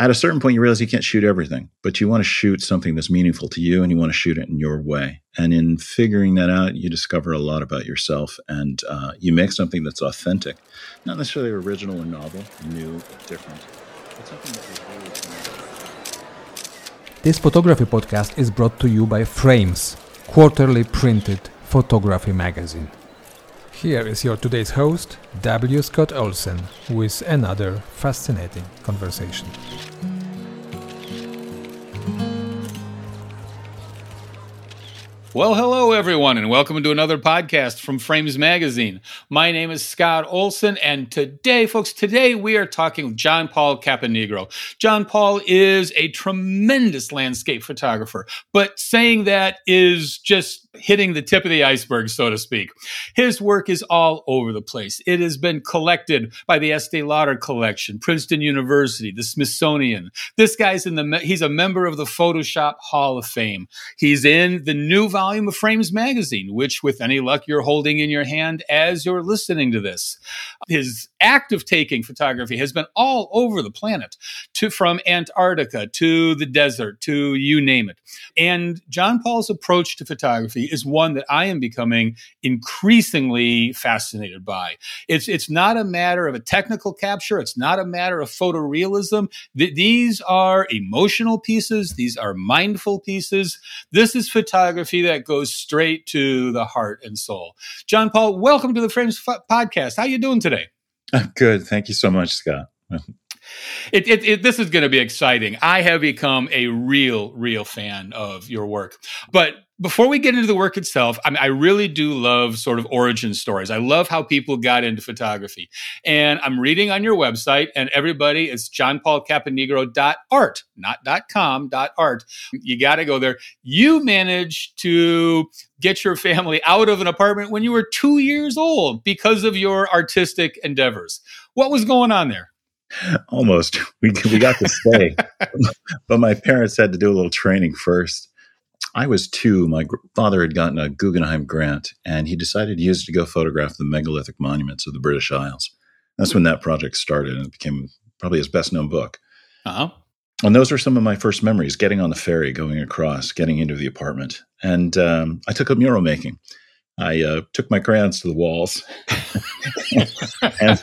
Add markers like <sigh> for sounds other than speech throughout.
at a certain point, you realize you can't shoot everything, but you want to shoot something that's meaningful to you and you want to shoot it in your way. And in figuring that out, you discover a lot about yourself and uh, you make something that's authentic, not necessarily original or novel, new, different. This photography podcast is brought to you by Frames, quarterly printed photography magazine. Here is your today's host, W. Scott Olsen, with another fascinating conversation. Well, hello, everyone, and welcome to another podcast from Frames Magazine. My name is Scott Olsen, and today, folks, today we are talking with John Paul Caponigro. John Paul is a tremendous landscape photographer, but saying that is just hitting the tip of the iceberg, so to speak. His work is all over the place. It has been collected by the Estee Lauder Collection, Princeton University, the Smithsonian. This guy's in the, he's a member of the Photoshop Hall of Fame. He's in the new volume of Frames Magazine, which, with any luck, you're holding in your hand as you're listening to this. His act of taking photography has been all over the planet, to from Antarctica to the desert to you name it. And John Paul's approach to photography is one that I am becoming increasingly fascinated by. It's it's not a matter of a technical capture. It's not a matter of photorealism. Th- these are emotional pieces. These are mindful pieces. This is photography that goes straight to the heart and soul. John Paul, welcome to the Frames F- podcast. How you doing today? I'm good. Thank you so much, Scott. <laughs> It, it, it, this is going to be exciting. I have become a real, real fan of your work. But before we get into the work itself, I, mean, I really do love sort of origin stories. I love how people got into photography. And I'm reading on your website, and everybody, it's johnpaulcaponigro.art, not .com, .art. You got to go there. You managed to get your family out of an apartment when you were two years old because of your artistic endeavors. What was going on there? Almost. We, we got to stay, <laughs> but my parents had to do a little training first. I was two. My father had gotten a Guggenheim grant, and he decided to use it to go photograph the megalithic monuments of the British Isles. That's when that project started, and it became probably his best known book. Uh-huh. And those are some of my first memories: getting on the ferry, going across, getting into the apartment, and um, I took up mural making. I uh, took my crayons to the walls, <laughs> <laughs> and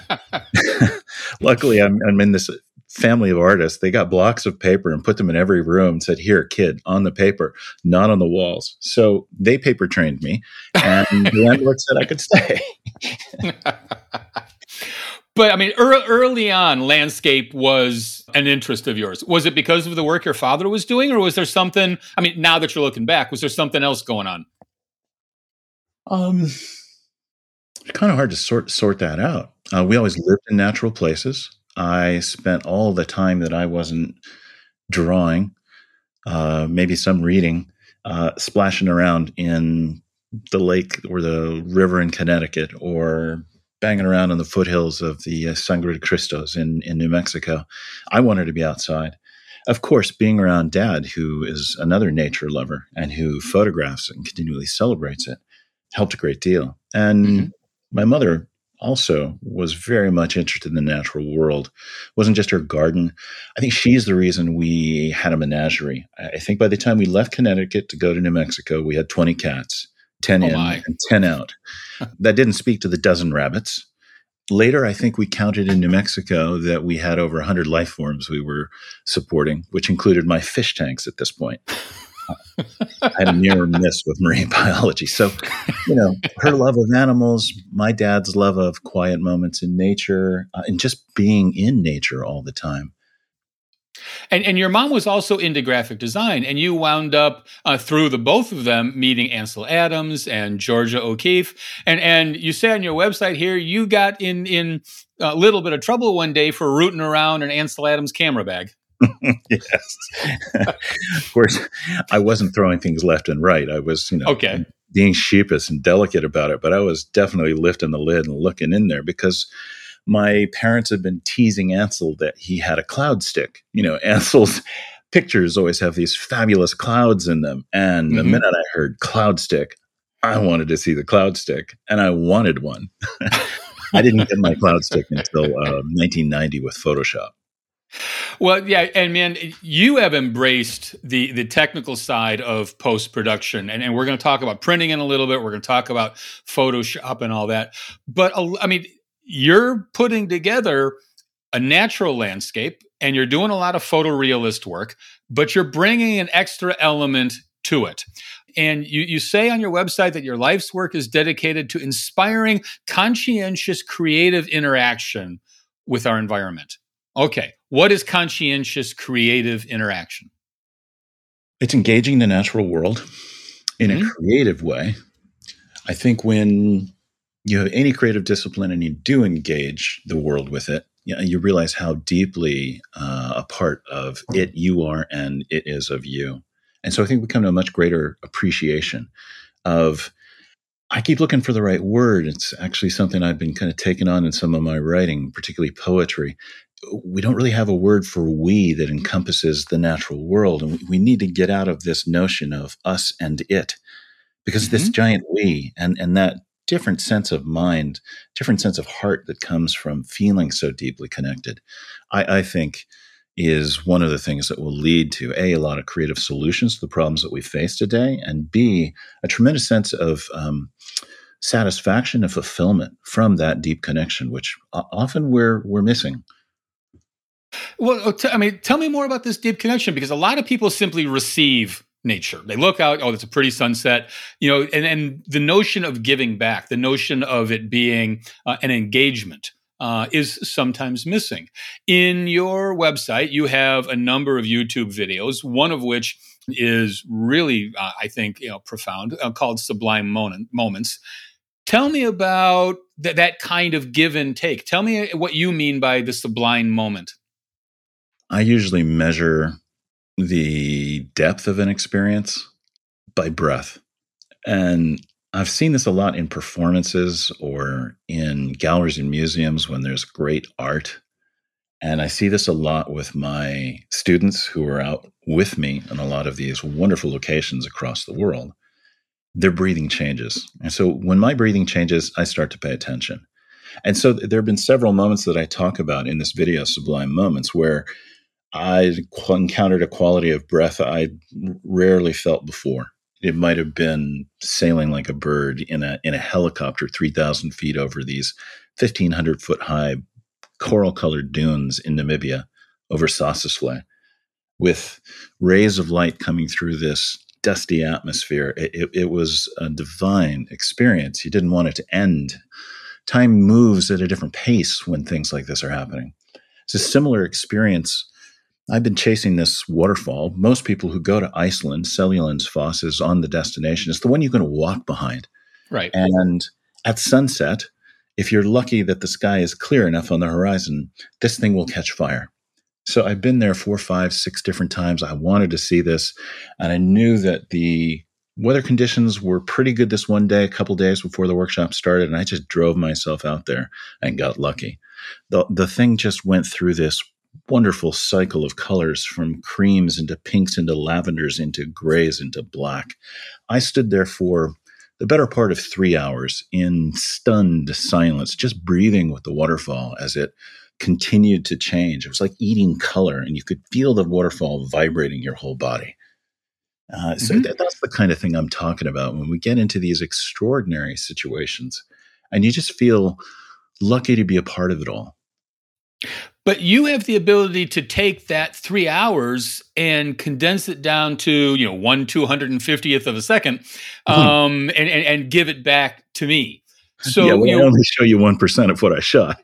<laughs> luckily, I'm, I'm in this family of artists, they got blocks of paper and put them in every room and said, Here, kid, on the paper, not on the walls. So they paper trained me, and <laughs> the landlord said I could stay. but I mean, early on, landscape was an interest of yours. Was it because of the work your father was doing, or was there something? I mean, now that you're looking back, was there something else going on? Um, it's kind of hard to sort sort that out. Uh, we always lived in natural places. I spent all the time that I wasn't drawing, uh, maybe some reading, uh, splashing around in the lake or the river in Connecticut or banging around on the foothills of the uh, Sangre de Cristos in, in New Mexico. I wanted to be outside. Of course, being around dad, who is another nature lover and who photographs and continually celebrates it, helped a great deal. And mm-hmm. my mother also was very much interested in the natural world. It wasn't just her garden. I think she's the reason we had a menagerie. I think by the time we left Connecticut to go to New Mexico, we had 20 cats, 10 oh in my. and 10 out. <laughs> that didn't speak to the dozen rabbits. Later, I think we counted in New Mexico that we had over 100 life forms we were supporting, which included my fish tanks at this point. <laughs> I had a near miss with marine <laughs> biology. So, you know, her love of animals, my dad's love of quiet moments in nature, uh, and just being in nature all the time. And, and your mom was also into graphic design, and you wound up uh, through the both of them meeting Ansel Adams and Georgia O'Keeffe. And and you say on your website here you got in in a little bit of trouble one day for rooting around an Ansel Adams camera bag. <laughs> yes. of course, I wasn't throwing things left and right. I was, you know, okay. being sheepish and delicate about it, but I was definitely lifting the lid and looking in there because my parents had been teasing Ansel that he had a cloud stick. You know, <laughs> Ansel's pictures always have these fabulous clouds in them. And mm-hmm. the minute I heard cloud stick, I wanted to see the cloud stick and I wanted one. <laughs> I didn't get my cloud stick until uh, 1990 with Photoshop. Well, yeah, and man, you have embraced the the technical side of post production, and, and we're going to talk about printing in a little bit. We're going to talk about Photoshop and all that. But uh, I mean, you're putting together a natural landscape, and you're doing a lot of photorealist work, but you're bringing an extra element to it. And you, you say on your website that your life's work is dedicated to inspiring conscientious creative interaction with our environment. Okay, what is conscientious creative interaction? It's engaging the natural world in mm-hmm. a creative way. I think when you have any creative discipline and you do engage the world with it, you, know, you realize how deeply uh, a part of it you are and it is of you. And so I think we come to a much greater appreciation of I keep looking for the right word. It's actually something I've been kind of taking on in some of my writing, particularly poetry. We don't really have a word for we that encompasses the natural world. And we need to get out of this notion of us and it because mm-hmm. this giant we and, and that different sense of mind, different sense of heart that comes from feeling so deeply connected, I, I think is one of the things that will lead to a a lot of creative solutions to the problems that we face today, and b a tremendous sense of um, satisfaction and fulfillment from that deep connection, which often we're we're missing. Well, t- I mean, tell me more about this deep connection because a lot of people simply receive nature. They look out, oh, it's a pretty sunset, you know, and, and the notion of giving back, the notion of it being uh, an engagement uh, is sometimes missing. In your website, you have a number of YouTube videos, one of which is really, uh, I think, you know, profound, uh, called Sublime Moment, Moments. Tell me about th- that kind of give and take. Tell me what you mean by the sublime moment. I usually measure the depth of an experience by breath. And I've seen this a lot in performances or in galleries and museums when there's great art. And I see this a lot with my students who are out with me in a lot of these wonderful locations across the world. Their breathing changes. And so when my breathing changes, I start to pay attention. And so there have been several moments that I talk about in this video, Sublime Moments, where I encountered a quality of breath I rarely felt before. It might have been sailing like a bird in a in a helicopter, three thousand feet over these fifteen hundred foot high coral colored dunes in Namibia over Sossusvlei, with rays of light coming through this dusty atmosphere. It, it, it was a divine experience. You didn't want it to end. Time moves at a different pace when things like this are happening. It's a similar experience I've been chasing this waterfall. Most people who go to Iceland, Seljalandsfoss is on the destination. It's the one you're going to walk behind. Right. And at sunset, if you're lucky that the sky is clear enough on the horizon, this thing will catch fire. So I've been there four, five, six different times. I wanted to see this, and I knew that the weather conditions were pretty good this one day, a couple days before the workshop started, and I just drove myself out there and got lucky. The the thing just went through this wonderful cycle of colors from creams into pinks into lavenders into grays into black. I stood there for the better part of three hours in stunned silence, just breathing with the waterfall as it continued to change. It was like eating color, and you could feel the waterfall vibrating your whole body. Uh, so mm-hmm. that, that's the kind of thing I'm talking about when we get into these extraordinary situations, and you just feel lucky to be a part of it all. But you have the ability to take that three hours and condense it down to, you know, one two hundred and fiftieth of a 2nd mm-hmm. um, and, and, and give it back to me. So yeah, well, you know, only show you one percent of what I shot.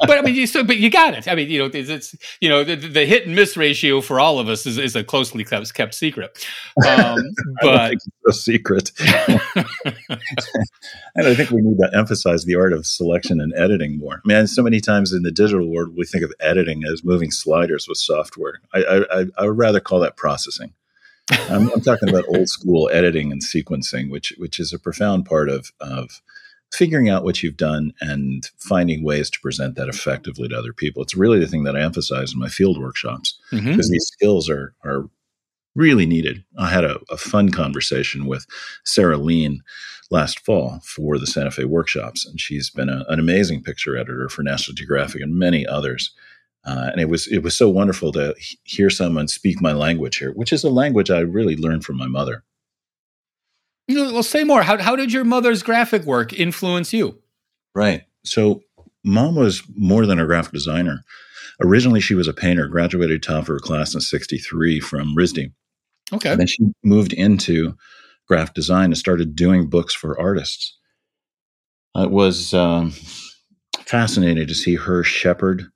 But I mean, you, so but you got it. I mean, you know, it's, it's you know the, the, hit and miss ratio for all of us is, is a closely kept, kept secret. Um, <laughs> but it's a secret, <laughs> and I think we need to emphasize the art of selection and editing more. Man, so many times in the digital world, we think of editing as moving sliders with software. I I, I would rather call that processing. I'm, I'm talking about old school editing and sequencing, which which is a profound part of of figuring out what you've done and finding ways to present that effectively to other people. It's really the thing that I emphasize in my field workshops mm-hmm. because these skills are are really needed. I had a, a, fun conversation with Sarah Leen last fall for the Santa Fe workshops, and she's been a, an amazing picture editor for National Geographic and many others. Uh, and it was it was so wonderful to hear someone speak my language here, which is a language I really learned from my mother. Well, say more. How how did your mother's graphic work influence you? Right. So, mom was more than a graphic designer. Originally, she was a painter. Graduated top of her class in '63 from RISD. Okay. And then she moved into graphic design and started doing books for artists. It was um, fascinating to see her shepherd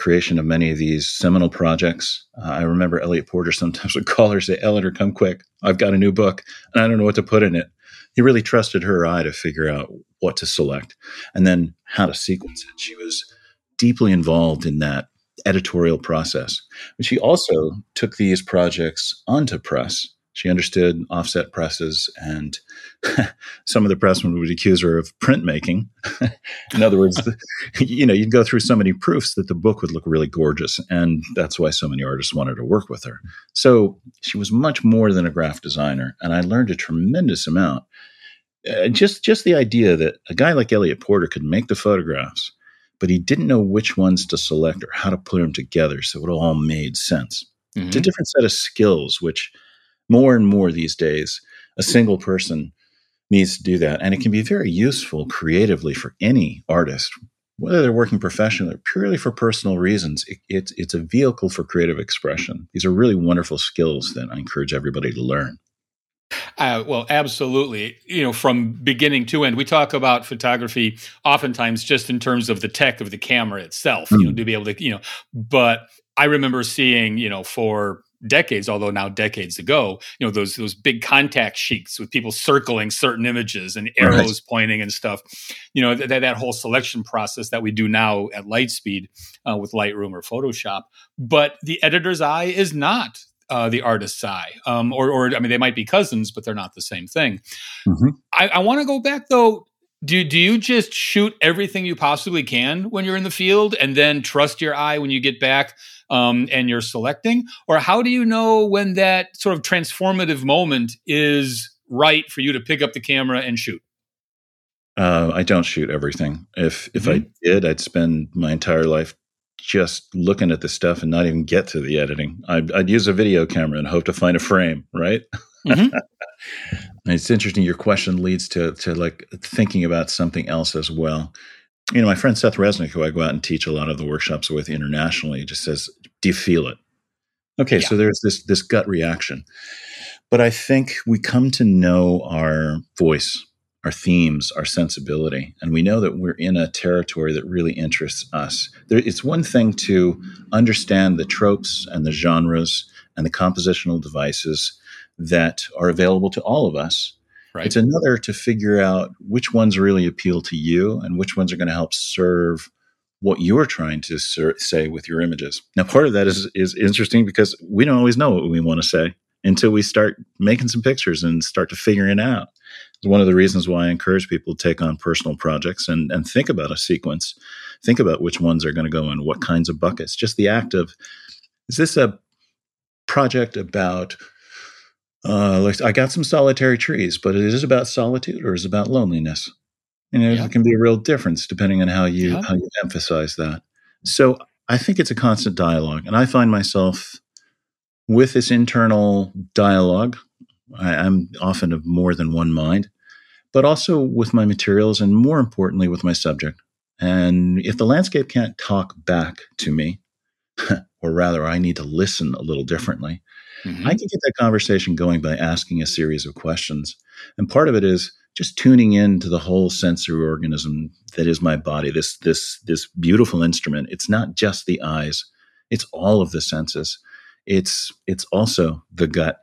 creation of many of these seminal projects. Uh, I remember Eliot Porter sometimes <laughs> would call her, say, Eleanor, come quick. I've got a new book and I don't know what to put in it. He really trusted her eye to figure out what to select and then how to sequence it. She was deeply involved in that editorial process. But she also took these projects onto press she understood offset presses, and <laughs> some of the pressmen would accuse her of printmaking. <laughs> In other words, <laughs> you know, you'd go through so many proofs that the book would look really gorgeous, and that's why so many artists wanted to work with her. So she was much more than a graphic designer, and I learned a tremendous amount. Uh, just just the idea that a guy like Eliot Porter could make the photographs, but he didn't know which ones to select or how to put them together so it all made sense. Mm-hmm. It's a mm-hmm. different set of skills, which more and more these days, a single person needs to do that. And it can be very useful creatively for any artist, whether they're working professionally or purely for personal reasons. It, it's, it's a vehicle for creative expression. These are really wonderful skills that I encourage everybody to learn. Uh, well, absolutely. You know, from beginning to end, we talk about photography oftentimes just in terms of the tech of the camera itself, mm. you know, mm. to be able to, you know, but I remember seeing, you know, for decades, although now decades ago, you know, those those big contact sheets with people circling certain images and arrows right. pointing and stuff. You know, that that whole selection process that we do now at Lightspeed uh, with Lightroom or Photoshop. But the editor's eye is not uh, the artist's eye, um, or, or I mean, they might be cousins, but they're not the same thing. Mm-hmm. I, I want to go back though do do you just shoot everything you possibly can when you're in the field and then trust your eye when you get back um, and you're selecting or how do you know when that sort of transformative moment is right for you to pick up the camera and shoot uh, i don't shoot everything if if mm-hmm. i did i'd spend my entire life just looking at the stuff and not even get to the editing i'd, I'd use a video camera and hope to find a frame right mm-hmm. <laughs> it's interesting. Your question leads to to like thinking about something else as well. You know, my friend Seth Resnick, who I go out and teach a lot of the workshops with internationally, just says, "Do you feel it?" Okay, yeah. so there's this this gut reaction, but I think we come to know our voice, our themes, our sensibility, and we know that we're in a territory that really interests us. There, it's one thing to understand the tropes and the genres and the compositional devices that are available to all of us. Right. It's another to figure out which ones really appeal to you and which ones are going to help serve what you're trying to ser- say with your images. Now, part of that is is interesting because we don't always know what we want to say until we start making some pictures and start to figuring it out. It's one of the reasons why I encourage people to take on personal projects and, and think about a sequence. Think about which ones are going to go in what kinds of buckets. Just the act of is this a project about uh, I got some solitary trees, but it is about solitude or is it about loneliness? And yeah. it can be a real difference depending on how you yeah. how you emphasize that. So I think it's a constant dialogue, and I find myself with this internal dialogue. I, I'm often of more than one mind, but also with my materials, and more importantly, with my subject. And if the landscape can't talk back to me, <laughs> or rather, I need to listen a little differently Mm-hmm. I can get that conversation going by asking a series of questions. And part of it is just tuning in to the whole sensory organism that is my body, this this this beautiful instrument. It's not just the eyes, it's all of the senses. It's it's also the gut.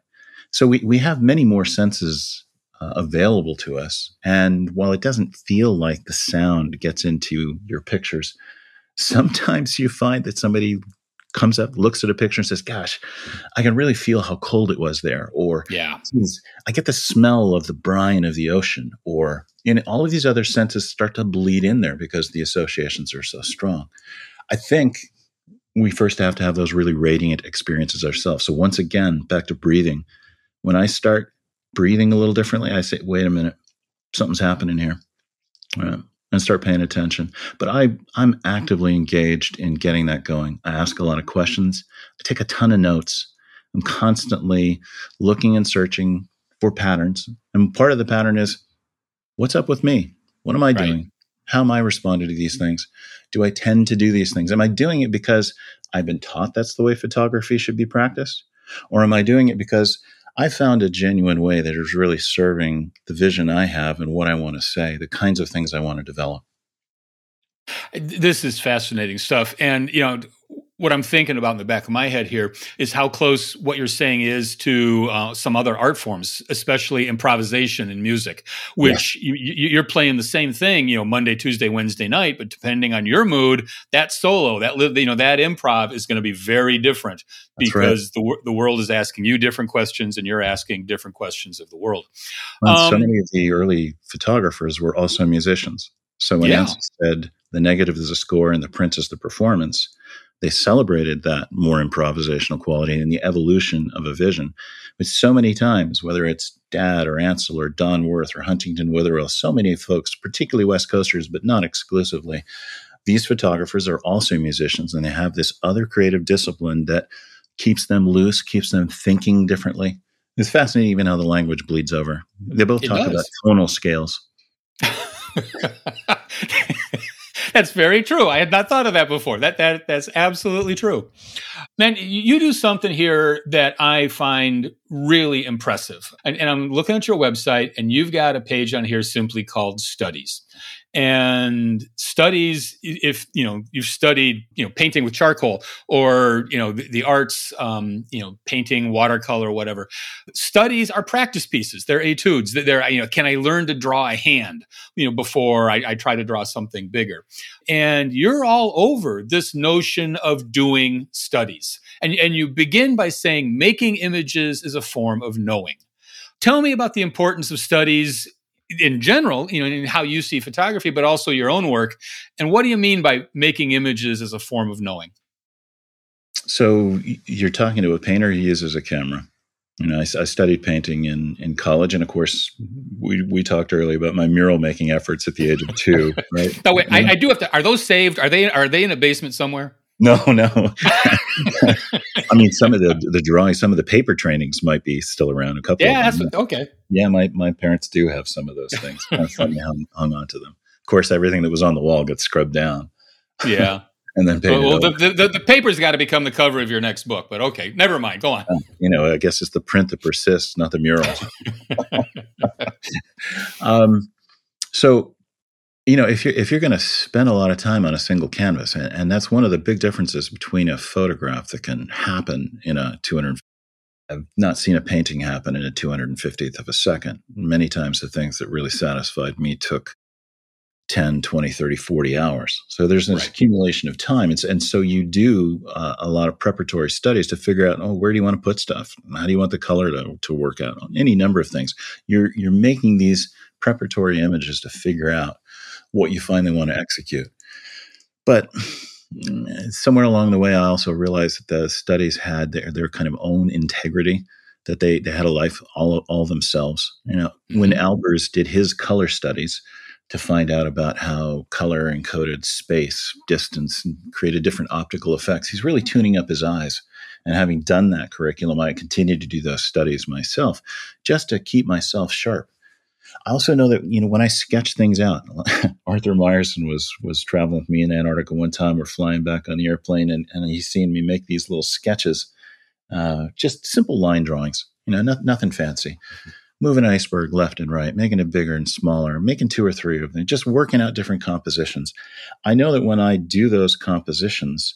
So we, we have many more senses uh, available to us. And while it doesn't feel like the sound gets into your pictures, sometimes you find that somebody comes up, looks at a picture, and says, "Gosh, I can really feel how cold it was there," or "Yeah, I get the smell of the brine of the ocean," or know, all of these other senses start to bleed in there because the associations are so strong. I think we first have to have those really radiant experiences ourselves. So once again, back to breathing. When I start breathing a little differently, I say, "Wait a minute, something's happening here." Uh, and start paying attention. But I, I'm actively engaged in getting that going. I ask a lot of questions. I take a ton of notes. I'm constantly looking and searching for patterns. And part of the pattern is what's up with me? What am I right. doing? How am I responding to these things? Do I tend to do these things? Am I doing it because I've been taught that's the way photography should be practiced? Or am I doing it because I found a genuine way that is really serving the vision I have and what I want to say, the kinds of things I want to develop. This is fascinating stuff. And, you know, what I'm thinking about in the back of my head here is how close what you're saying is to uh, some other art forms, especially improvisation in music, which yeah. you, are playing the same thing, you know, Monday, Tuesday, Wednesday night, but depending on your mood, that solo, that you know, that improv is going to be very different That's because right. the the world is asking you different questions and you're asking different questions of the world. Well, um, so many of the early photographers were also musicians. So when yeah. Ansel said the negative is the score and the print is the performance they celebrated that more improvisational quality and the evolution of a vision. But so many times, whether it's Dad or Ansel or Don Worth or Huntington Witherill, so many folks, particularly West Coasters, but not exclusively, these photographers are also musicians and they have this other creative discipline that keeps them loose, keeps them thinking differently. It's fascinating even how the language bleeds over. They both it talk does. about tonal scales. <laughs> that's very true. I had not thought of that before. That that that's absolutely true. Man, you do something here that I find really impressive. And, and I'm looking at your website, and you've got a page on here simply called Studies. And studies if you know you've studied you know painting with charcoal or you know the, the arts um, you know painting watercolor whatever. Studies are practice pieces. They're etudes. They're you know can i learn to draw a hand you know before I, I try to draw something bigger? And you're all over this notion of doing studies and, and you begin by saying making images is a form of knowing tell me about the importance of studies in general, you know, in how you see photography, but also your own work. And what do you mean by making images as a form of knowing? So you're talking to a painter he uses a camera. You know, I, I, studied painting in, in college, and of course, we, we talked earlier about my mural making efforts at the age of two. <laughs> Right? no, wait, I, I, do have to. Are those saved? Are they are they in a basement somewhere? <laughs> No, no. I mean, some of the the drawings, some of the paper trainings might be still around. A couple. Yeah, what, okay. Yeah, my my parents do have some of those things. <laughs> of hung, hung on to them. Of course, everything that was on the wall gets scrubbed down. Yeah. <laughs> and then painted. Well, the, the, the, paper's got to become the cover of your next book. But okay, never mind. Go on. Uh, you know, I guess it's the print that persists, not the murals. um, so you know if you're if you're going to spend a lot of time on a single canvas and, and, that's one of the big differences between a photograph that can happen in a 200 i've not seen a painting happen in a 250th of a second. Many times the things that really satisfied me took 10 20 30 40 hours. So there's this right. accumulation of time. And, and so you do uh, a lot of preparatory studies to figure out oh where do you want to put stuff? How do you want the color to, to work out? On any number of things. You're you're making these preparatory images to figure out what you finally want to execute. But somewhere along the way, I also realized that the studies had their, their kind of own integrity, that they, they had a life all, all themselves. You know, mm-hmm. when Albers did his color studies to find out about how color encoded space, distance, and created different optical effects, he's really tuning up his eyes. And having done that curriculum, I continued to do those studies myself just to keep myself sharp. I also know that you know when I sketch things out, <laughs> Arthur Meyerson was was traveling with me in Antarctica one time. We're flying back on the airplane, and, and he's seeing me make these little sketches, uh, just simple line drawings. You know, not, nothing fancy. Mm-hmm. Moving an iceberg left and right, making it bigger and smaller, making two or three of them, just working out different compositions. I know that when I do those compositions,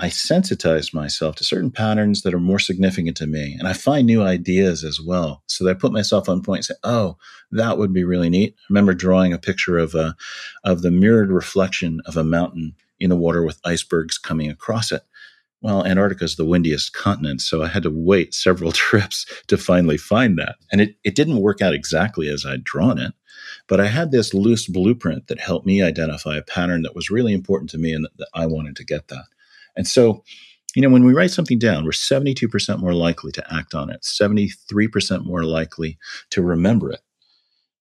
I sensitize myself to certain patterns that are more significant to me. And I find new ideas as well. So that I put myself on point and say, oh, that would be really neat. I remember drawing a picture of, a, of the mirrored reflection of a mountain in the water with icebergs coming across it. Well, Antarctica is the windiest continent, so I had to wait several <laughs> trips to finally find that. And it, it didn't work out exactly as I'd drawn it, but I had this loose blueprint that helped me identify a pattern that was really important to me and that, that I wanted to get that. And so, you know, when we write something down, we're 72% more likely to act on it, 73% more likely to remember it.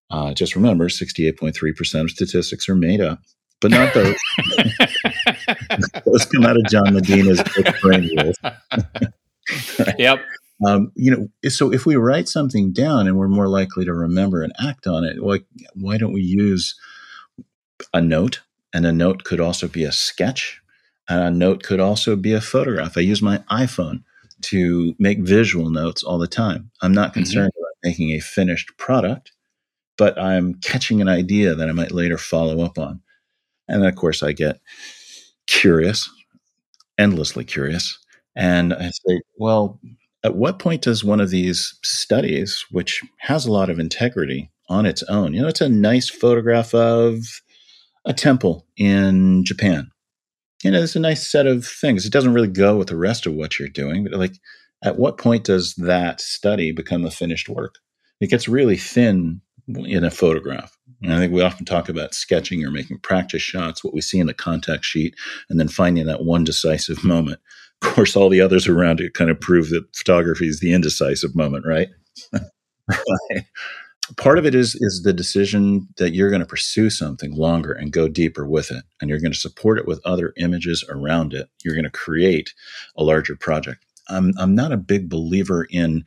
Uh, just remember, 68.3% of statistics are made up, but not those. <laughs> <laughs> those come out of John Medina's book, Brain Rules. <laughs> Yep. Um, you know, so if we write something down and we're more likely to remember and act on it, why, why don't we use a note? And a note could also be a sketch. And a note could also be a photograph. I use my iPhone to make visual notes all the time. I'm not Mm-hmm. concerned about making a finished product, but I'm catching an idea that I might later follow up on. And then, of course, I get curious, endlessly curious. And I say, well, at what point does one of these studies, which has a lot of integrity on its own, you know, it's a nice photograph of a temple in Japan. You know, there's a nice set of things. It doesn't really go with the rest of what you're doing, but like, at what point does that study become a finished work? It gets really thin in a photograph. And I think we often talk about sketching or making practice shots, what we see in the contact sheet, and then finding that one decisive moment. Of course, all the others around it kind of prove that photography is the indecisive moment, right? <laughs> right. Part of it is is the decision that you're going to pursue something longer and go deeper with it, and you're going to support it with other images around it. You're going to create a larger project. I'm I'm not a big believer in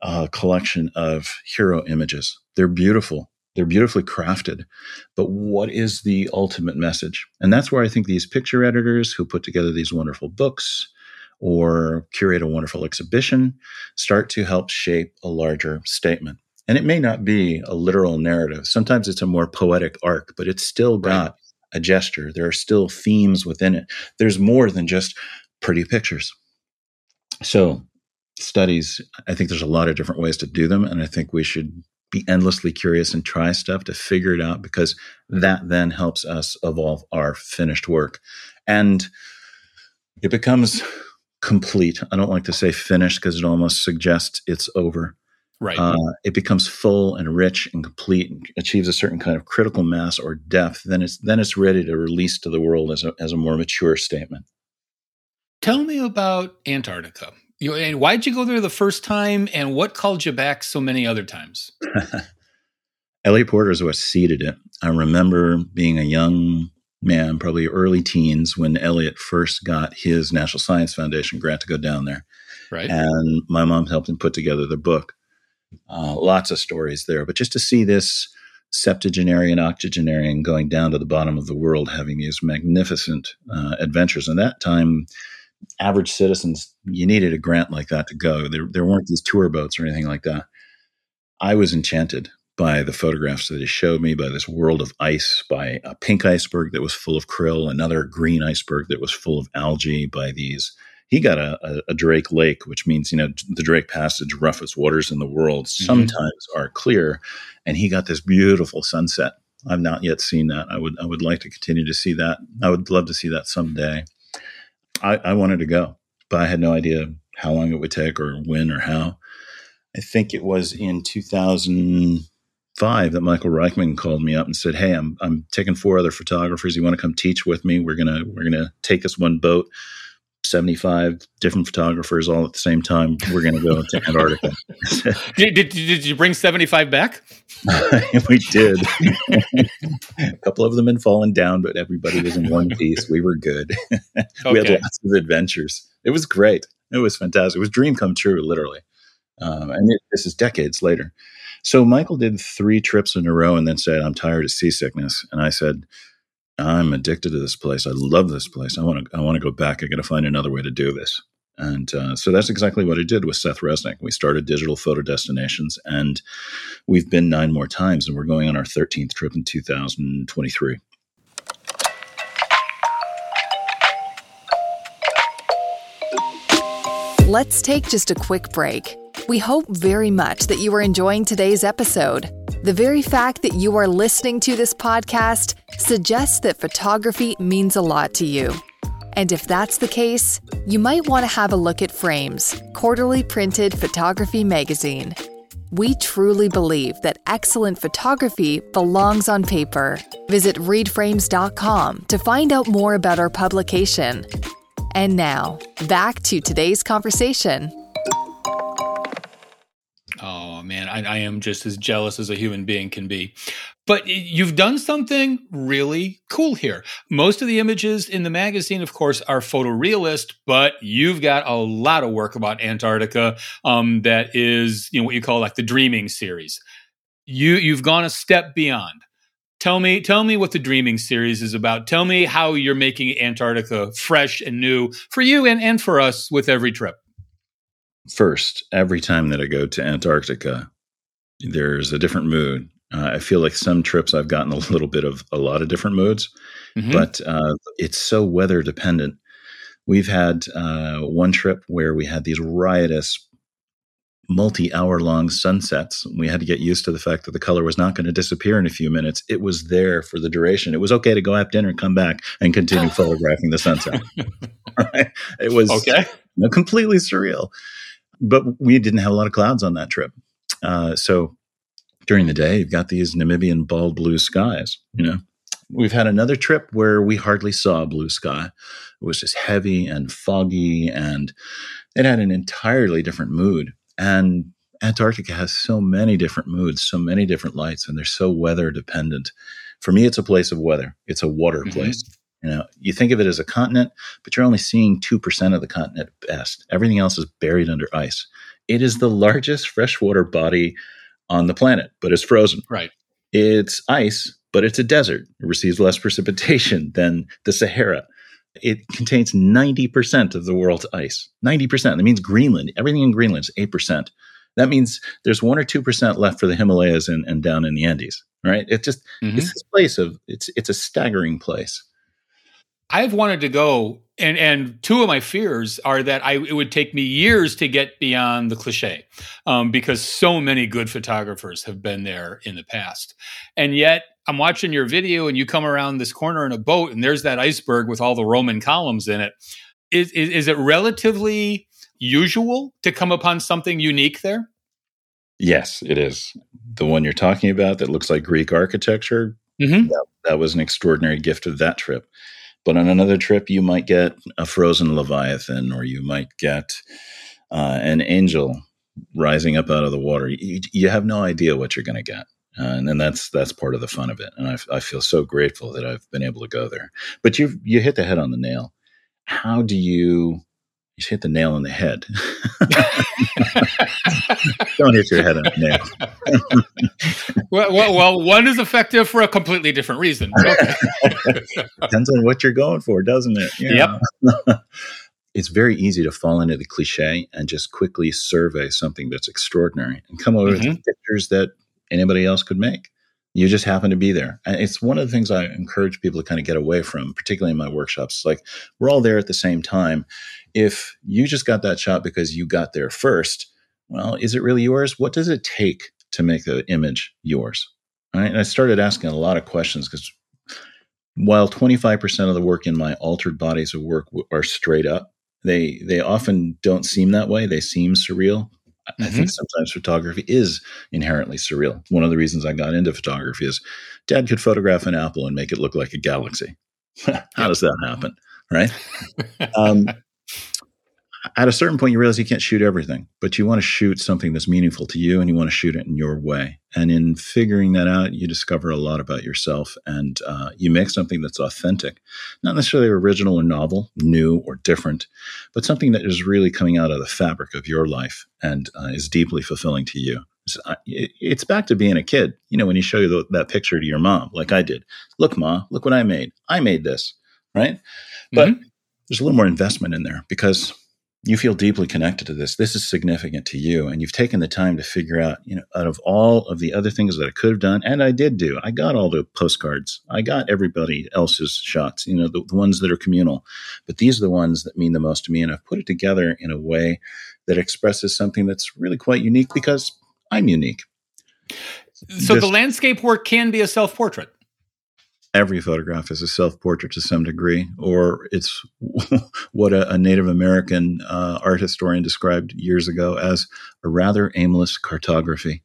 a collection of hero images. They're beautiful. They're beautifully crafted. But what is the ultimate message? And that's where I think these picture editors who put together these wonderful books or curate a wonderful exhibition start to help shape a larger statement. And it may not be a literal narrative. Sometimes it's a more poetic arc, but it's still got a gesture. There are still themes within it. There's more than just pretty pictures. So, studies, I think there's a lot of different ways to do them. And I think we should be endlessly curious and try stuff to figure it out because that then helps us evolve our finished work. And it becomes complete. I don't like to say finished because it almost suggests it's over. Right. Uh, it becomes full and rich and complete, and achieves a certain kind of critical mass or depth. Then it's then it's ready to release to the world as a as a more mature statement. Tell me about Antarctica. You, and why'd you go there the first time, and what called you back so many other times? <laughs> Eliot Porter is what seeded it. I remember being a young man, probably early teens, when Eliot first got his National Science Foundation grant to go down there. Right. And my mom helped him put together the book. Uh, lots of stories there, but just to see this septuagenarian, octogenarian going down to the bottom of the world, having these magnificent uh, adventures. And that time, average citizens, you needed a grant like that to go. There, there weren't these tour boats or anything like that. I was enchanted by the photographs that he showed me, by this world of ice, by a pink iceberg that was full of krill, another green iceberg that was full of algae, by these. He got a, a, Drake Lake, which means, you know, the Drake Passage, roughest waters in the world, mm-hmm. sometimes are clear. And he got this beautiful sunset. I've not yet seen that. I would I would like to continue to see that. I would love to see that someday. I, I wanted to go, but I had no idea how long it would take or when or how. I think it was in 2005 that Michael Reichmann called me up and said, "Hey, I'm I'm taking four other photographers. You want to come teach with me? We're gonna we're gonna take this one boat." 75 different photographers all at the same time. We're going to go to Antarctica. <laughs> did, did, did you bring 75 back? <laughs> we did. a couple of them had fallen down, but everybody was in one piece. We were good. Okay. <laughs> we had lots of adventures. It was great. It was fantastic. It was dream come true, literally. Um, and it, this is decades later. So Michael did three trips in a row and then said, I'm tired of seasickness. And I said, I'm addicted to this place. I love this place. I want to. I want to go back. I got to find another way to do this. And uh, so that's exactly what I did with Seth Resnick. We started Digital Photo Destinations, and we've been nine more times, and we're going on our 13th trip in 2023. Let's take just a quick break. We hope very much that you are enjoying today's episode. The very fact that you are listening to this podcast suggests that photography means a lot to you. And if that's the case, you might want to have a look at Frames, quarterly printed photography magazine. We truly believe that excellent photography belongs on paper. Visit readframes.com to find out more about our publication. And now, back to today's conversation. Oh man, I, I, am just as jealous as a human being can be. But you've done something really cool here. Most of the images in the magazine, of course, are photorealist, but you've got a lot of work about Antarctica um, that is, you know, what you call like the Dreaming series. You you've gone a step beyond. Tell me, tell me what the Dreaming series is about. Tell me how you're making Antarctica fresh and new for you and, and for us with every trip first every time that I go to Antarctica, there's a different mood. Uh, I feel like some trips I've gotten a <laughs> little bit of a lot of different moods, mm-hmm. but uh, it's so weather dependent. We've had uh, one trip where we had these riotous, multi hour long sunsets. We had to get used to the fact that the color was not going to disappear in a few minutes. It was there for the duration. It was okay to go have dinner, come back, and continue <laughs> photographing the sunset. <laughs> right? It was okay. You know, completely surreal but we didn't have a lot of clouds on that trip. Uh, so during the day, you've got these Namibian bald blue skies. You know, we've had another trip where we hardly saw blue sky. It was just heavy and foggy, and it had an entirely different mood. And Antarctica has so many different moods, so many different lights, and they're so weather dependent. For me, it's a place of weather. It's a water mm-hmm. place. You know, you think of it as a continent, but you're only seeing 2% of the continent at best. Everything else is buried under ice. It is the largest freshwater body on the planet, but it's frozen. Right. It's ice, but it's a desert. It receives less precipitation <laughs> than the Sahara. It contains 90% of the world's ice. 90%. That means Greenland. Everything in Greenland is 8%. That means there's 1 or 2% left for the Himalayas and, and down in the Andes, right? It just, mm-hmm. it's this place of, it's, it's a staggering place. I've wanted to go, and and two of my fears are that I it would take me years to get beyond the cliche, um, because so many good photographers have been there in the past, and yet I'm watching your video, and you come around this corner in a boat, and there's that iceberg with all the Roman columns in it. Is is, is it relatively usual to come upon something unique there? Yes, it is. The one you're talking about that looks like Greek architecture. Mm-hmm. That, that was an extraordinary gift of that trip. But on another trip, you might get a frozen leviathan, or you might get uh, an angel rising up out of the water. You, you have no idea what you're going to get. Uh, and then that's that's part of the fun of it, and I, I feel so grateful that I've been able to go there. But you you hit the head on the nail. How do you you hit the nail on the head. <laughs> Don't hit your head on the nail. <laughs> well, well, well, one is effective for a completely different reason. <laughs> Depends on what you're going for, doesn't it? Yeah. Yep. it's very easy to fall into the cliche and just quickly survey something that's extraordinary and come over mm-hmm. with pictures that anybody else could make. You just happen to be there. And it's one of the things I encourage people to kind of get away from, particularly in my workshops. Like we're all there at the same time. If you just got that shot because you got there first, well, is it really yours? What does it take to make the image yours? Right? And I started asking a lot of questions because while 25% of the work in my altered bodies of work are straight up, they they often don't seem that way. They seem surreal. Mm-hmm. I think sometimes photography is inherently surreal. One of the reasons I got into photography is dad could photograph an apple and make it look like a galaxy. <laughs> How does that happen? Right. <laughs> um, at a certain point, you realize you can't shoot everything, but you want to shoot something that's meaningful to you and you want to shoot it in your way. And in figuring that out, you discover a lot about yourself and uh, you make something that's authentic, not necessarily original or novel, new or different, but something that is really coming out of the fabric of your life and uh, is deeply fulfilling to you. It's back to being a kid. You know, when you show you the, that picture to your mom, like I did, look, ma, look what I made. I made this, right? But mm-hmm. there's a little more investment in there because you feel deeply connected to this. This is significant to you. And you've taken the time to figure out, you know, out of all of the other things that I could have done, and I did do, I got all the postcards. I got everybody else's shots, you know, the, the ones that are communal. But these are the ones that mean the most to me. And I've put it together in a way that expresses something that's really quite unique because I'm unique. So the landscape work can be a self portrait every photograph is a self portrait to some degree, or it's <laughs> what a, a Native American uh, art historian described years ago as a rather aimless cartography.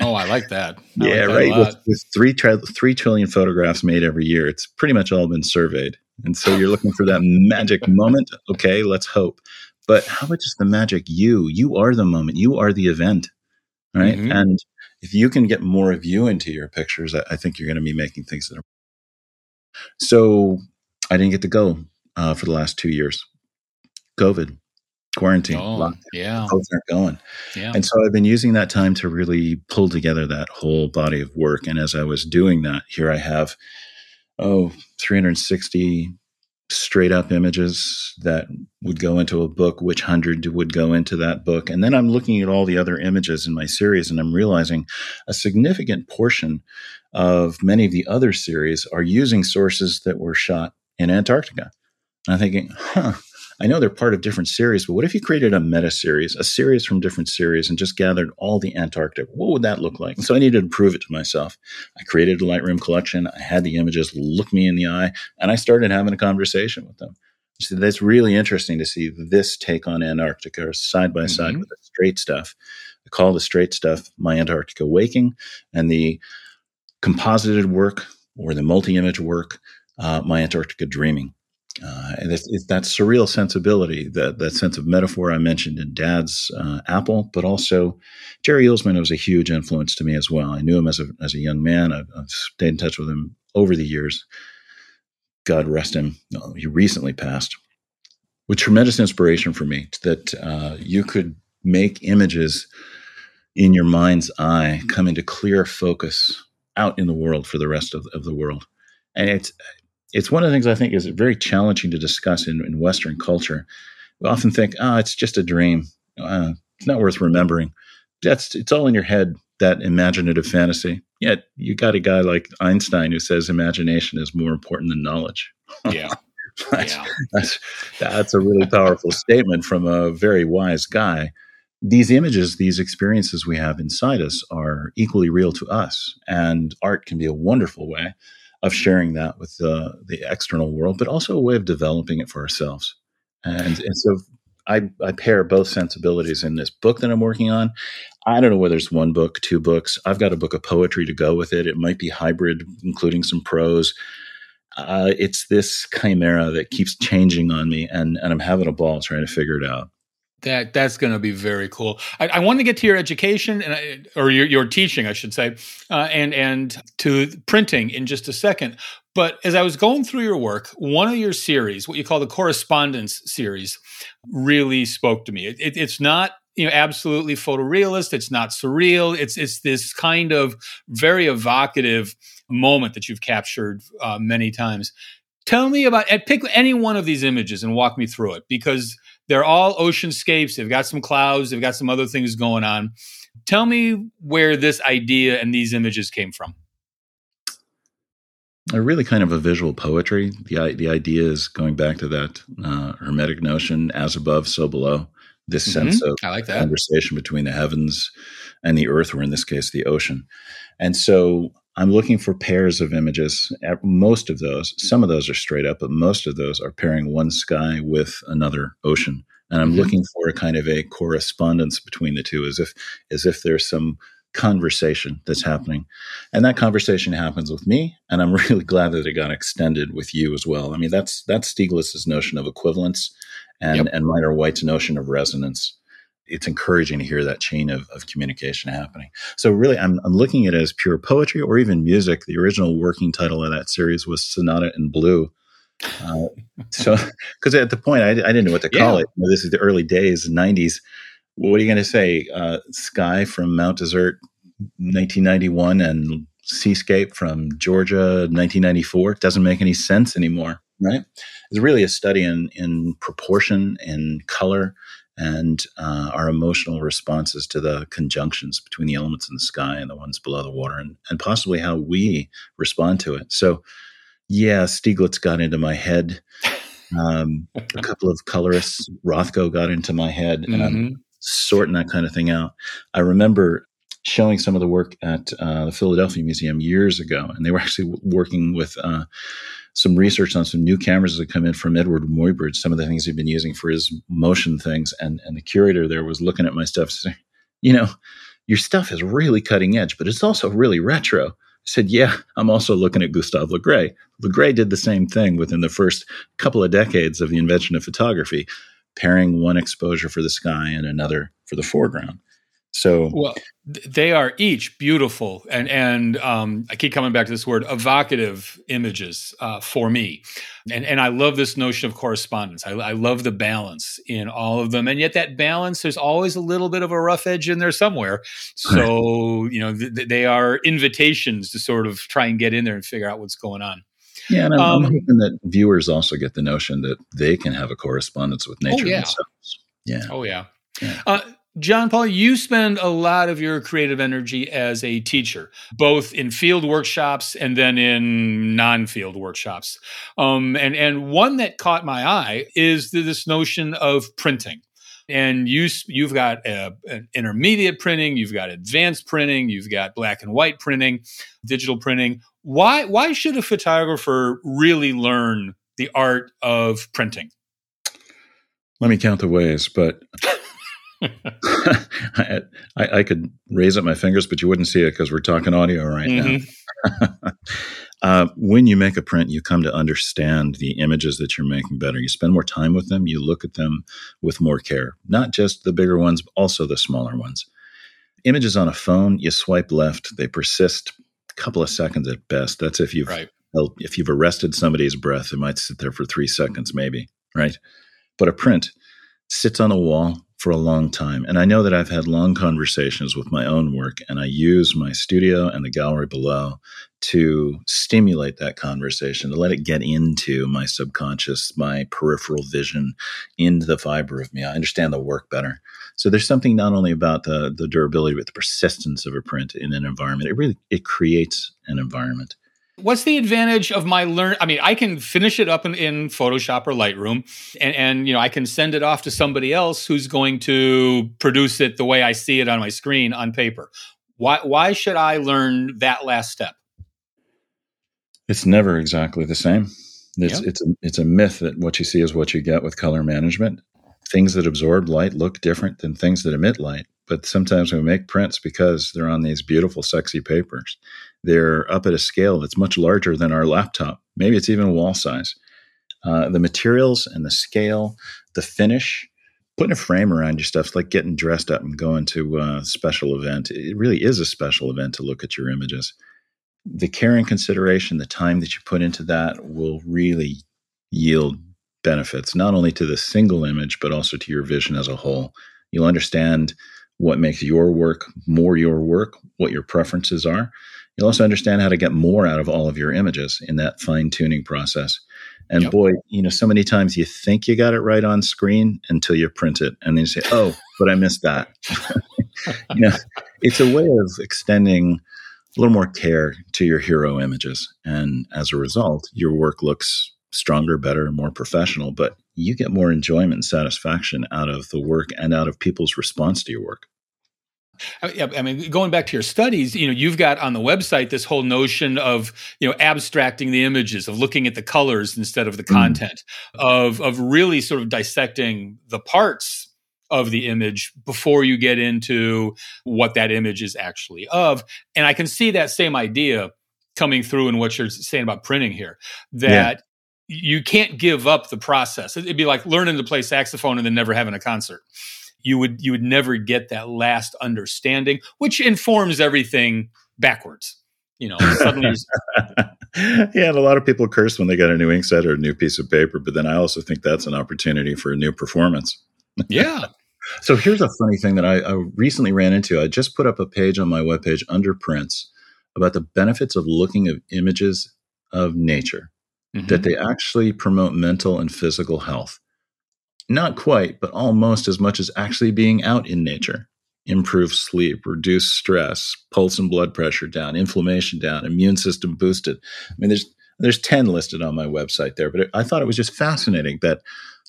oh, I like that. I <laughs> yeah, like that right. With, with three tri- three trillion photographs made every year, it's pretty much all been surveyed, and so you're looking for that magic <laughs> moment. Okay, let's hope. But how about just the magic? You, you are the moment. You are the event. right? Mm-hmm. And if you can get more of you into your pictures, I, I think you're going to be making things that are. So I didn't get to go uh, for the last two years. COVID, quarantine, oh, yeah, both aren't going. Yeah. And so I've been using that time to really pull together that whole body of work. And as I was doing that, here I have oh 360 straight up images that would go into a book, which hundred would go into that book. And then I'm looking at all the other images in my series and I'm realizing a significant portion of many of the other series are using sources that were shot in Antarctica. And I'm thinking, huh, I know they're part of different series, but what if you created a meta series, a series from different series, and just gathered all the Antarctic? What would that look like? And so I needed to prove it to myself. I created a Lightroom collection. I had the images look me in the eye, and I started having a conversation with them. So that's really interesting to see this take on Antarctica side by side mm-hmm. with the straight stuff. I call the straight stuff my Antarctica waking, and the composited work or the multi-image work, uh, my Antarctica dreaming. Uh, and it's, it's, that surreal sensibility, that, that sense of metaphor I mentioned in Dad's uh, Apple, but also Jerry Uelsmann was a huge influence to me as well. I knew him as a, as a young man. I've, I've stayed in touch with him over the years. God rest him. He recently passed. With tremendous inspiration for me that uh, you could make images in your mind's eye come into clear focus out in the world for the rest of, of the world. And it's it's one of the things I think is very challenging to discuss in, in Western culture. We often think, oh, it's just a dream. Uh, it's not worth remembering. That's it's all in your head. That imaginative fantasy. Yet you got a guy like Einstein who says imagination is more important than knowledge. <laughs> Yeah. that's, yeah. that's that's a really powerful statement from a very wise guy. These images, these experiences we have inside us are equally real to us, and art can be a wonderful way of sharing that with the, the external world, but also a way of developing it for ourselves. And, and so I, I pair both sensibilities in this book that I'm working on. I don't know whether it's one book, two books. I've got a book of poetry to go with it. It might be hybrid, including some prose. Uh, it's this chimera that keeps changing on me, and, and I'm having a ball trying to figure it out. That that's going to be very cool. I, I, want to get to your education and I, or your, your teaching, I should say, uh, and and to printing in just a second. But as I was going through your work, one of your series, what you call the correspondence series, really spoke to me. It, it, it's not you know absolutely photorealist. It's not surreal. It's it's this kind of very evocative moment that you've captured uh, many times. Tell me about pick any one of these images and walk me through it because they're all oceanscapes. They've got some clouds. They've got some other things going on. Tell me where this idea and these images came from. A really kind of a visual poetry. The the idea is going back to that uh, hermetic notion, as above, so below. This mm-hmm. sense of I like that. conversation between the heavens and the earth, or in this case, the ocean. And so I'm looking for pairs of images. Most of those, some of those are straight up, but most of those are pairing one sky with another ocean. And I'm mm-hmm. looking for a kind of a correspondence between the two, as if as if there's some conversation that's happening. And that conversation happens with me, and I'm <laughs> really glad that it got extended with you as well. I mean, that's that's Stieglitz's notion of equivalence and yep. and Minor White's notion of resonance it's encouraging to hear that chain of, of communication happening. So really, I'm, I'm looking at it as pure poetry or even music. The original working title of that series was Sonata in Blue. Uh, <laughs> so, because at the point I, I, didn't know what to call yeah. it. You know, this is the early days, 90s. What are you going to say? Uh, Sky from Mount Desert, 1991, and Seascape from Georgia, 1994. doesn't make any sense anymore, right? It's really a study in in proportion and color and uh, our emotional responses to the conjunctions between the elements in the sky and the ones below the water, and, and possibly how we respond to it. So, yeah, Stieglitz got into my head. Um, a couple of colorists, Rothko got into my head, and mm-hmm. I'm sorting that kind of thing out. I remember showing some of the work at uh, the Philadelphia Museum years ago, and they were actually working with uh, some research on some new cameras that come in from Eadweard Muybridge, some of the things he'd been using for his motion things. And, and the curator there was looking at my stuff saying, you know, your stuff is really cutting edge, but it's also really retro. I said, yeah, I'm also looking at Gustave Le Gray. Le Gray did the same thing within the first couple of decades of the invention of photography, pairing one exposure for the sky and another for the foreground. So, well, they are each beautiful, and and um, I keep coming back to this word evocative images uh, for me, and and I love this notion of correspondence. I, I, love the balance in all of them, and yet that balance there's always a little bit of a rough edge in there somewhere. So you know th- they are invitations to sort of try and get in there and figure out what's going on. Yeah, and I'm, um, I'm hoping that viewers also get the notion that they can have a correspondence with nature oh, yeah. themselves. Yeah. Oh yeah. yeah. Uh, John Paul, you spend a lot of your creative energy as a teacher, both in field workshops and then in non-field workshops. Um, and and one that caught my eye is this notion of printing. And you you've got a, an intermediate printing, you've got advanced printing, you've got black and white printing, digital printing. Why why should a photographer really learn the art of printing? Let me count the ways, but <laughs> I, I, could raise up my fingers, but you wouldn't see it because we're talking audio right mm-hmm. now. <laughs> uh, when you make a print, you come to understand the images that you're making better. You spend more time with them. You look at them with more care, not just the bigger ones, but also the smaller ones. Images on a phone, you swipe left, they persist a couple of seconds at best. That's if you've right. if you've arrested somebody's breath, it might sit there for three seconds, maybe, right? But a print sits on a wall for a long time. And I know that I've had long conversations with my own work, and I use my studio and the gallery below to stimulate that conversation, to let it get into my subconscious, my peripheral vision, into the fiber of me. I understand the work better. So there's something not only about the, the durability, but the persistence of a print in an environment. It really it creates an environment. What's the advantage of my learn? I mean, I can finish it up in, in Photoshop or Lightroom, and, and you know I can send it off to somebody else who's going to produce it the way I see it on my screen on paper. Why why should I learn that last step? It's never exactly the same. It's yep. it's a, it's a myth that what you see is what you get with color management. Things that absorb light look different than things that emit light. But sometimes we make prints because they're on these beautiful, sexy papers they're up at a scale that's much larger than our laptop. Maybe it's even wall size. Uh, the materials and the scale, the finish, putting a frame around your stuff, like getting dressed up and going to a special event. It really is a special event to look at your images. The care and consideration, the time that you put into that will really yield benefits, not only to the single image, but also to your vision as a whole. You'll understand what makes your work more your work, what your preferences are, You'll also understand how to get more out of all of your images in that fine tuning process. And yep. boy, you know, so many times you think you got it right on screen until you print it and then you say, oh, but I missed that. <laughs> you know, it's a way of extending a little more care to your hero images. And as a result, your work looks stronger, better, more professional, but you get more enjoyment and satisfaction out of the work and out of people's response to your work. I mean, going back to your studies, you know, you've got on the website this whole notion of you know abstracting the images, of looking at the colors instead of the mm-hmm. content, mm. of of really sort of dissecting the parts of the image before you get into what that image is actually of. And I can see that same idea coming through in what you're saying about printing here. That yeah. you can't give up the process. It'd be like learning to play saxophone and then never having a concert you would you would never get that last understanding, which informs everything backwards. You know, suddenly. <laughs> yeah, and a lot of people curse when they get a new ink set or a new piece of paper, but then I also think that's an opportunity for a new performance. <laughs> Yeah. so here's a funny thing that I, I recently ran into. I just put up a page on my webpage under prints about the benefits of looking at images of nature, mm-hmm. that they actually promote mental and physical health not quite, but almost as much as actually being out in nature. Improve sleep, reduce stress, pulse and blood pressure down, inflammation down, immune system boosted. I mean, there's there's 10 listed on my website there, but it, I thought it was just fascinating that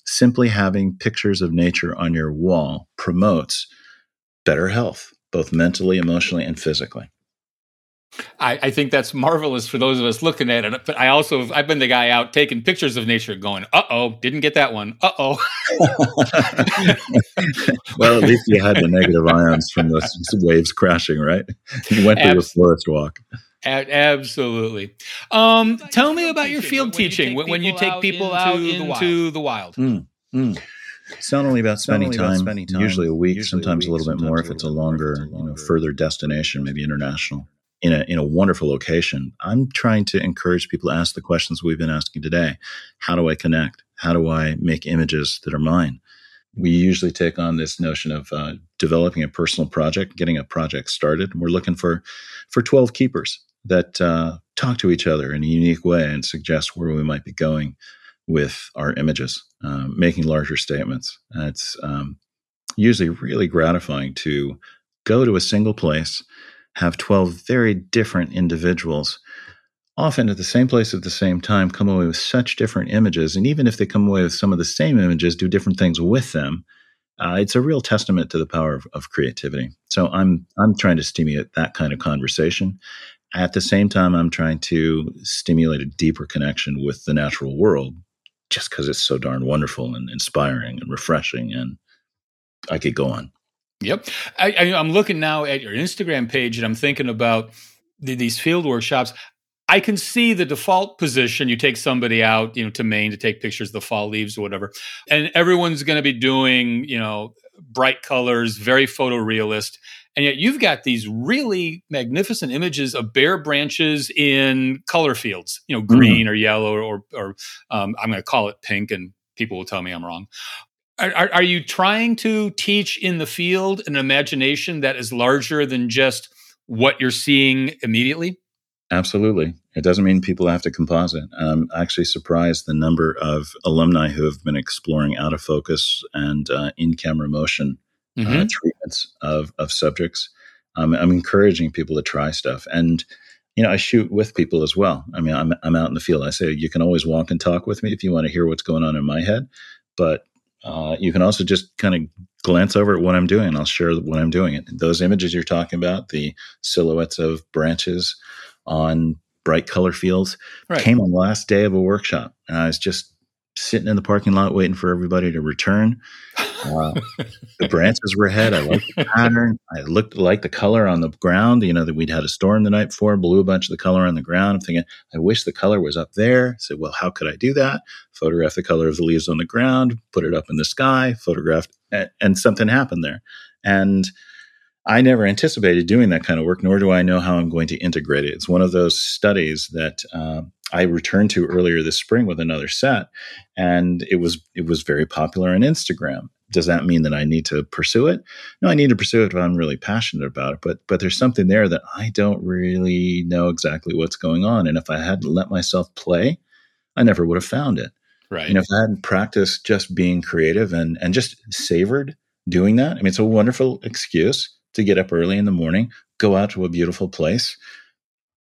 simply having pictures of nature on your wall promotes better health, both mentally, emotionally, and physically. I, I, think that's marvelous for those of us looking at it. But I also I've been the guy out taking pictures of nature, going, "Uh oh, didn't get that one. Uh oh." <laughs> well, at least you had the negative ions from the waves crashing, right? You went through Abs- the forest walk. A- absolutely. Um, tell me about your field teaching when you take people, out, when you take people out into, the wild. Mm, mm. It's not only about spending, only time, about spending time, usually a week, usually sometimes a, week, a little bit more if it's a longer, you know, further destination, maybe international. In a, in a wonderful location, I'm trying to encourage people to ask the questions we've been asking today. How do I connect? How do I make images that are mine? We usually take on this notion of uh, developing a personal project, getting a project started. We're looking for for 12 keepers that uh, talk to each other in a unique way and suggest where we might be going with our images, um, making larger statements. It's um, usually really gratifying to go to a single place, have 12 very different individuals, often at the same place at the same time, come away with such different images. And even if they come away with some of the same images, do different things with them. Uh, it's a real testament to the power of, of creativity. So I'm I'm trying to stimulate that kind of conversation. At the same time, I'm trying to stimulate a deeper connection with the natural world just because it's so darn wonderful and inspiring and refreshing. And I could go on. Yep. I, am looking now at your Instagram page and I'm thinking about the, these field workshops. I can see the default position. You take somebody out, you know, to Maine to take pictures of the fall leaves or whatever, and everyone's going to be doing, you know, bright colors, very photorealist. And yet you've got these really magnificent images of bare branches in color fields, you know, mm-hmm. green mm-hmm. or yellow or, or um, I'm going to call it pink, and people will tell me I'm wrong. Are, are, you trying to teach in the field an imagination that is larger than just what you're seeing immediately? Absolutely. It doesn't mean people have to composite. I'm actually surprised the number of alumni who have been exploring out of focus and uh, in camera motion uh, mm-hmm. uh, treatments of, of subjects. Um, I'm encouraging people to try stuff. And, you know, I shoot with people as well. I mean, I'm, I'm out in the field. I say, you can always walk and talk with me if you want to hear what's going on in my head. But uh, you can also just kind of glance over at what I'm doing. I'll share what I'm doing. Those images you're talking about, the silhouettes of branches on bright color fields, right. came on the last day of a workshop. And I was just sitting in the parking lot waiting for everybody to return. Uh, the branches were ahead. I liked the pattern. I looked like the color on the ground. You know that we'd had a storm the night before, blew a bunch of the color on the ground. I'm thinking, I wish the color was up there. I said, well, how could I do that? Photograph the color of the leaves on the ground, put it up in the sky, photographed, and, and something happened there. And I never anticipated doing that kind of work, nor do I know how I'm going to integrate it. It's one of those studies that uh, I returned to earlier this spring with another set, and it was it was very popular on Instagram. Does that mean that I need to pursue it? No, I need to pursue it if I'm really passionate about it. But but there's something there that I don't really know exactly what's going on, and if I hadn't let myself play, I never would have found it. Right. And if I hadn't practiced just being creative and and just savored doing that, I mean, it's a wonderful excuse to get up early in the morning, go out to a beautiful place,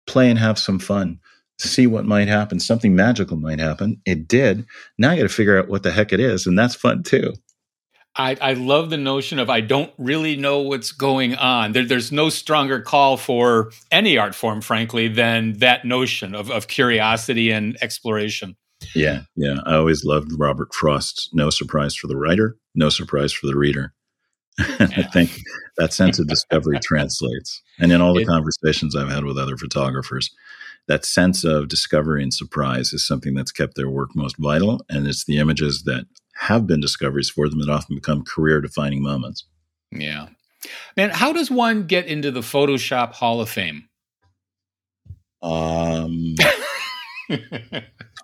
play and have some fun, see what might happen. Something magical might happen. It did. Now I got to figure out what the heck it is. And that's fun too. I, I love the notion of I don't really know what's going on. There, there's no stronger call for any art form, frankly, than that notion of, of curiosity and exploration. Yeah, yeah. I always loved Robert Frost's No Surprise for the Writer, No Surprise for the Reader. <laughs> I think that sense of discovery <laughs> translates. And in all the it, conversations I've had with other photographers, that sense of discovery and surprise is something that's kept their work most vital. And it's the images that have been discoveries for them that often become career defining moments. Yeah. Man, how does one get into the Photoshop Hall of Fame? Um, <laughs>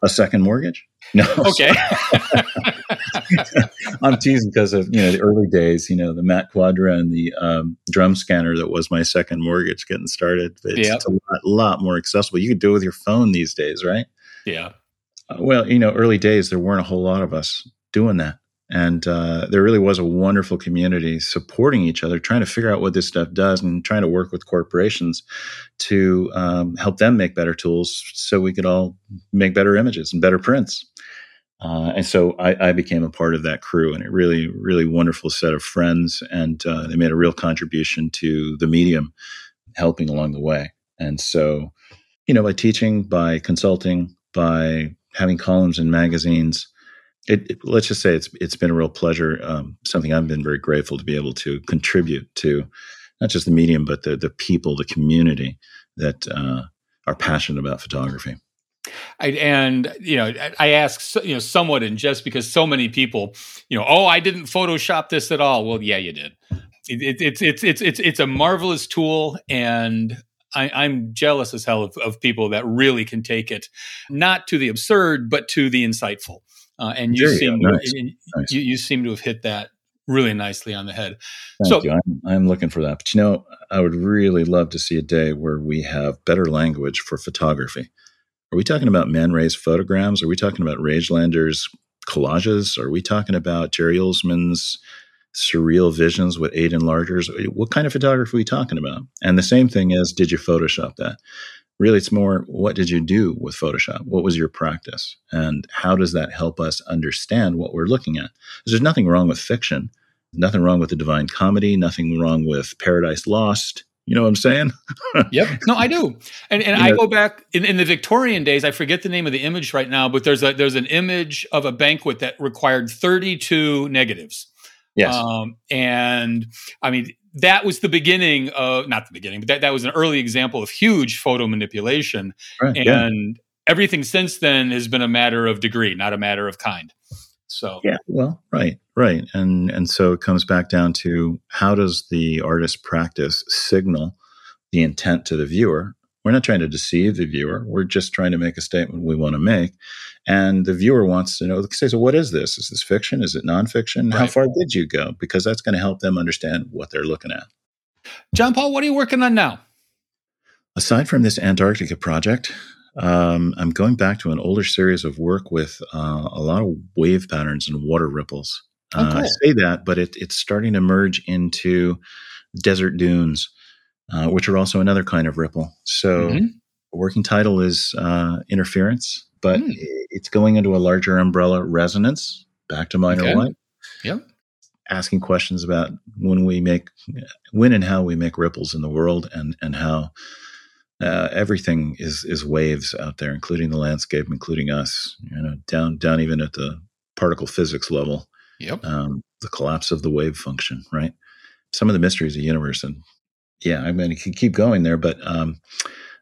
a second mortgage? No. Okay. <laughs> I'm teasing because of you know the early days, you know the Mac Quadra and the um, drum scanner that was my second mortgage getting started. It's, yep. a lot, lot, more accessible. You could do it with your phone these days, right? Yeah. Uh, well, you know, early days there weren't a whole lot of us doing that, and uh, there really was a wonderful community supporting each other, trying to figure out what this stuff does, and trying to work with corporations to um, help them make better tools, so we could all make better images and better prints. Uh, and so I, I, became a part of that crew, and a really, really wonderful set of friends. And uh, they made a real contribution to the medium, helping along the way. And so, you know, by teaching, by consulting, by having columns in magazines, it, it, let's just say it's it's been a real pleasure. Um, something I've been very grateful to be able to contribute to, not just the medium, but the the people, the community that uh, are passionate about photography. I, and you know, I ask you know somewhat in jest because so many people, you know, oh, I didn't Photoshop this at all. Well, yeah, you did. It, it, it's it's it's it's it's a marvelous tool, and I, am jealous as hell of, of, people that really can take it, not to the absurd, but to the insightful. Uh, and you seem to, nice. nice. You, you, seem to have hit that really nicely on the head. Thank so, you. I'm, I'm looking for that. But you know, I would really love to see a day where we have better language for photography. Are we talking about Man Ray's photograms? Are we talking about Rejlander's collages? Are we talking about Jerry Uelsmann's surreal visions with eight enlargers? What kind of photography are we talking about? And the same thing is, did you Photoshop that? Really, it's more what did you do with Photoshop? What was your practice? And how does that help us understand what we're looking at? There's nothing wrong with fiction, nothing wrong with the Divine Comedy, nothing wrong with Paradise Lost. You know what I'm saying? <laughs> yep. No, I do. And and I know, go back in, in the Victorian days, I forget the name of the image right now, but there's a there's an image of a banquet that required 32 negatives. Yes. Um, and I mean, that was the beginning of not the beginning, but that, that was an early example of huge photo manipulation. Right, and yeah. everything since then has been a matter of degree, not a matter of kind. So yeah, well, right, right, and and so it comes back down to how does the artist practice signal the intent to the viewer? We're not trying to deceive the viewer. We're just trying to make a statement we want to make, and the viewer wants to know. Say, so what is this? Is this fiction? Is it nonfiction? Right. How far did you go? Because that's going to help them understand what they're looking at. John Paul, what are you working on now? Aside from this Antarctica project, um, I'm going back to an older series of work with uh, a lot of wave patterns and water ripples. Oh, uh, I say that, but it, it's starting to merge into desert dunes, uh, which are also another kind of ripple. So, mm-hmm. working title is uh, Interference, but mm. it's going into a larger umbrella resonance, back to Minor okay. White. Yep. Asking questions about when we make, when and how we make ripples in the world, and and how uh, everything is is waves out there, including the landscape, including us. You know, down down even at the particle physics level. Yep. Um, the collapse of the wave function, right? Some of the mysteries of the universe, and yeah, I mean, you can keep going there, but um,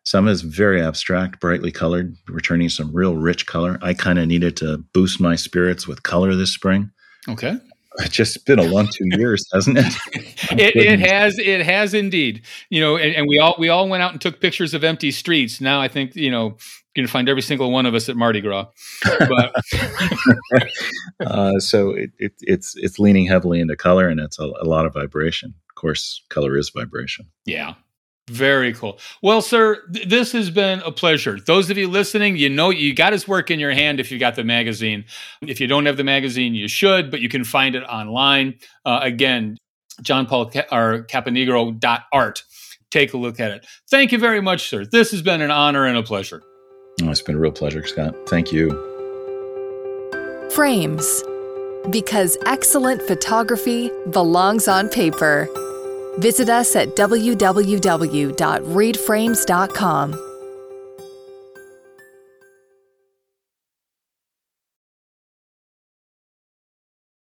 some is very abstract, brightly colored, returning some real rich color. I kind of needed to boost my spirits with color this spring. Okay. It's just been a long two years, hasn't it? <laughs> it, it, has. It has indeed. You know, and, and, we all we all went out and took pictures of empty streets. Now I think you know you're gonna find every single one of us at Mardi Gras. But <laughs> uh, so it, it, it's it's leaning heavily into color, and it's a, a lot of vibration. Of course, color is vibration. Yeah, very cool. Well, sir, th- this has been a pleasure. Those of you listening, you know you got his work in your hand if you got the magazine. If you don't have the magazine, you should, but you can find it online. Uh, again, John Paul Ca- or Caponigro.art. Take a look at it. Thank you very much, sir. This has been an honor and a pleasure. Oh, it's been a real pleasure, Scott. Thank you. Frames. Because excellent photography belongs on paper. Visit us at www.readframes.com.